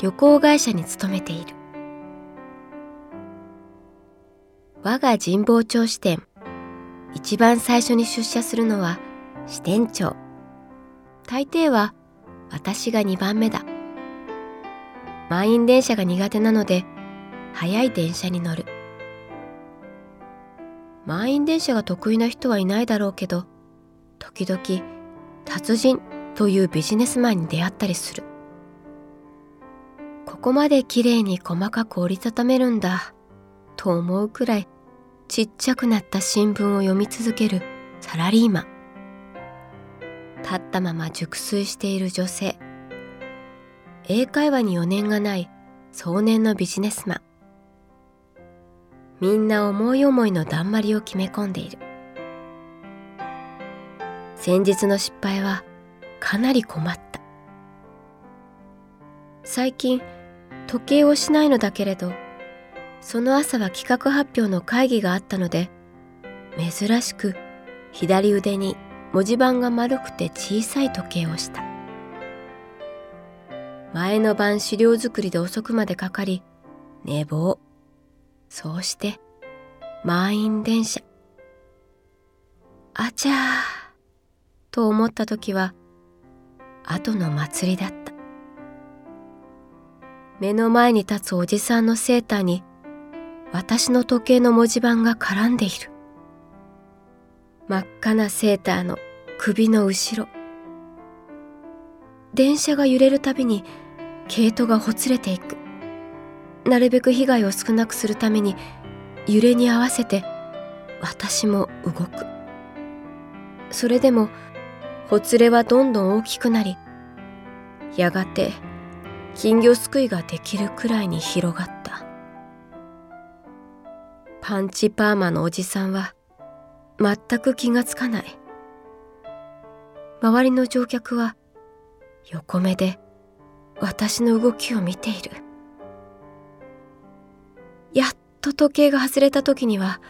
旅行会社に勤めている。我が神保町支店一番最初に出社するのは支店長。大抵は私が2番目だ。満員電車が苦手なので早い電車に乗る。満員電車が得意な人はいないだろうけど時々達人というビジネスマンに出会ったりする。ここまで綺麗に細かく折りたためるんだ。と思うくらいちっちゃくなった新聞を読み続けるサラリーマン。立ったまま熟睡している女性。英会話に余念がない壮年のビジネスマン。みんな思い思いのだんまりを決め込んでいる。先日の失敗はかなり困った。最近時計をしないのだけれどその朝は企画発表の会議があったので珍しく左腕に文字盤が丸くて小さい時計をした前の晩資料作りで遅くまでかかり寝坊そうして、満員電車。あちゃー、と思った時は、後の祭りだった。目の前に立つおじさんのセーターに、私の時計の文字盤が絡んでいる。真っ赤なセーターの首の後ろ。電車が揺れるたびに毛糸がほつれていく。なるべく被害を少なくするために揺れに合わせて私も動くそれでもほつれはどんどん大きくなりやがて金魚すくいができるくらいに広がった。パンチパーマのおじさんは全く気がつかない。周りの乗客は横目で私の動きを見ている。やっと時計が外れた時には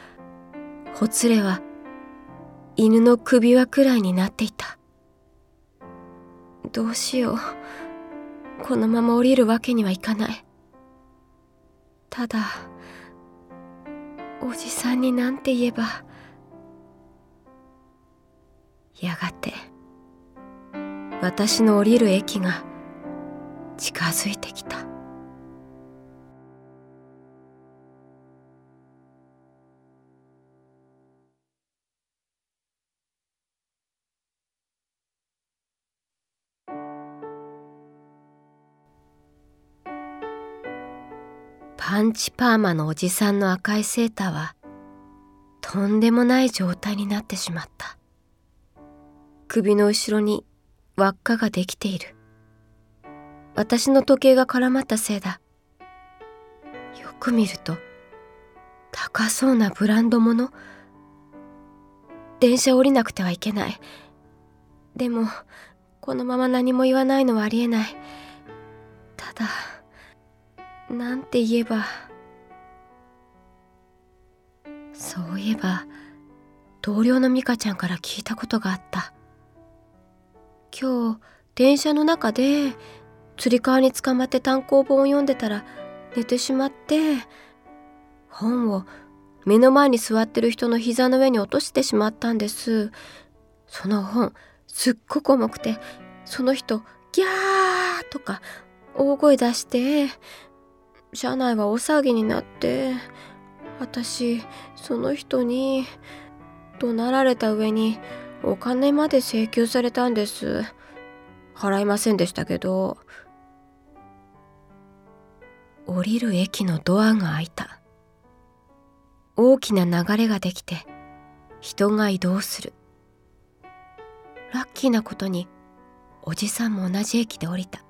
ほつれは犬の首輪くらいになっていた。どうしよう。このまま降りるわけにはいかない。ただおじさんになんて言えばやがて私の降りる駅が近づいてきた。パンチパーマのおじさんの赤いセーターはとんでもない状態になってしまった。首の後ろに輪っかができている。私の時計が絡まったせいだ。よく見ると高そうなブランド物。電車降りなくてはいけない。でもこのまま何も言わないのはありえない。ただなんて言えばそういえば同僚の美香ちゃんから聞いたことがあった。今日電車の中でつり革につかまって単行本を読んでたら寝てしまって本を目の前に座ってる人の膝の上に落としてしまったんです。その本すっごく重くてその人ギャーとか大声出して車内は大騒ぎになって私その人に怒鳴られた上にお金まで請求されたんです。払いませんでしたけど降りる駅のドアが開いた。大きな流れができて人が移動する。ラッキーなことにおじさんも同じ駅で降りた。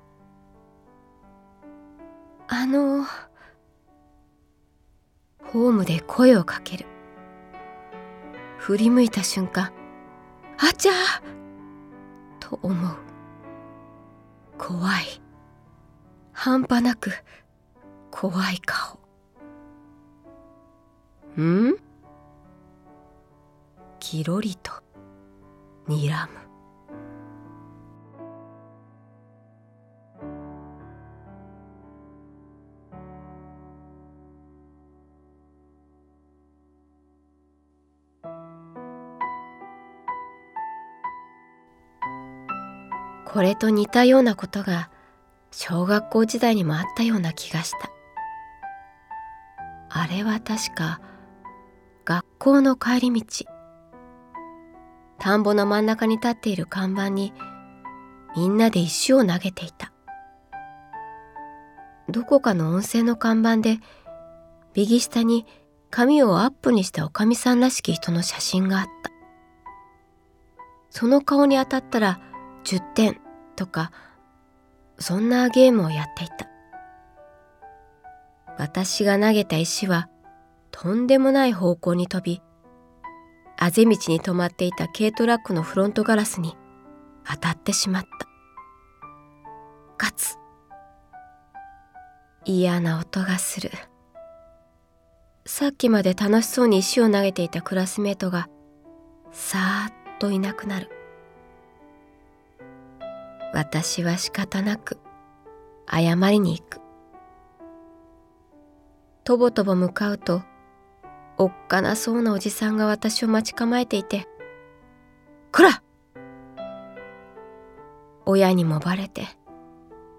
あのホームで声をかける。振り向いた瞬間あちゃと思う。怖い。半端なく怖い顔。ん？きろりと睨む。これと似たようなことが小学校時代にもあったような気がした。あれは確か学校の帰り道。田んぼの真ん中に立っている看板にみんなで石を投げていた。どこかの温泉の看板で右下に髪をアップにしたおかみさんらしき人の写真があった。その顔に当たったら10点とかそんなゲームをやっていた。私が投げた石はとんでもない方向に飛びあぜ道に止まっていた軽トラックのフロントガラスに当たってしまった。ガツ。嫌な音がする。さっきまで楽しそうに石を投げていたクラスメートがさーっといなくなる。私は仕方なく謝りに行くとぼとぼ向かうとおっかなそうなおじさんが私を待ち構えていて「こら!」親にもバレて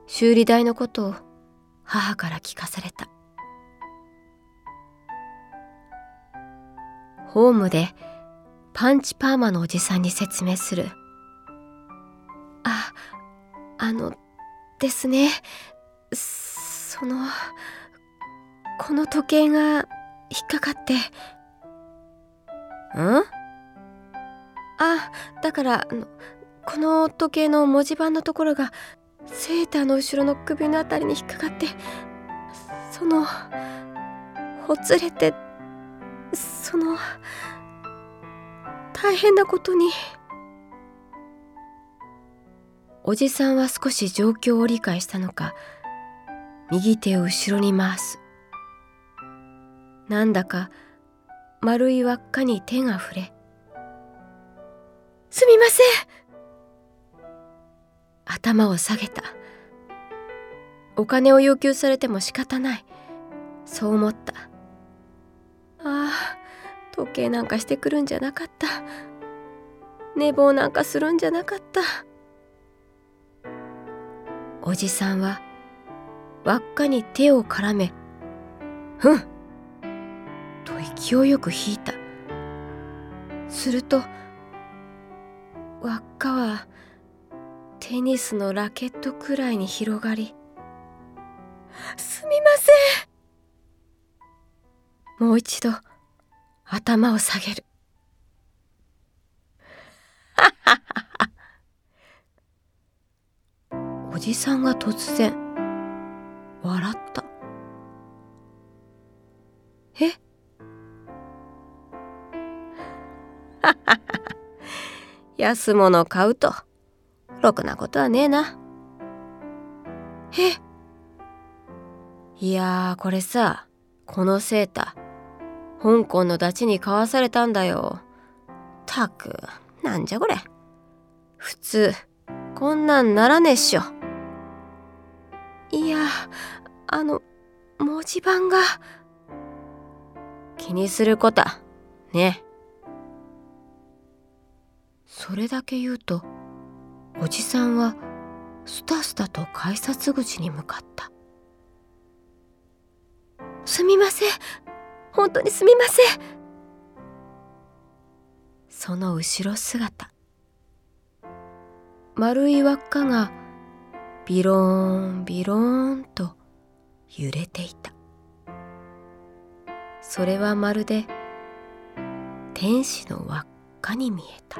修理代のことを母から聞かされたホームでパンチパーマのおじさんに説明するあのですね。そのこの時計が引っかかって。ん？あだからこの時計の文字盤のところがセーターの後ろの首のあたりに引っかかってそのほつれてその大変なことに。おじさんは少し状況を理解したのか右手を後ろに回す。なんだか丸い輪っかに手が触れ「すみません!」頭を下げた。お金を要求されても仕方ない。そう思った。ああ時計なんかしてくるんじゃなかった。寝坊なんかするんじゃなかった。おじさんは輪っかに手を絡め「ふん!」と勢いよく引いたすると輪っかはテニスのラケットくらいに広がり「すみません!」もう一度頭を下げるははじさんが突然笑った。え？安物買うとろくなことはねえな。え？いやーこれさこのセーター香港のダチに買わされたんだよ。たくなんじゃこれ。普通こんなんならねえっしょ。いやあの文字盤が。気にするこたね。それだけ言うとおじさんはスタスタと改札口に向かった。すみません。本当にすみません。その後ろ姿。丸い輪っかがビローンビローンと揺れていた。それはまるで天使の輪っかに見えた。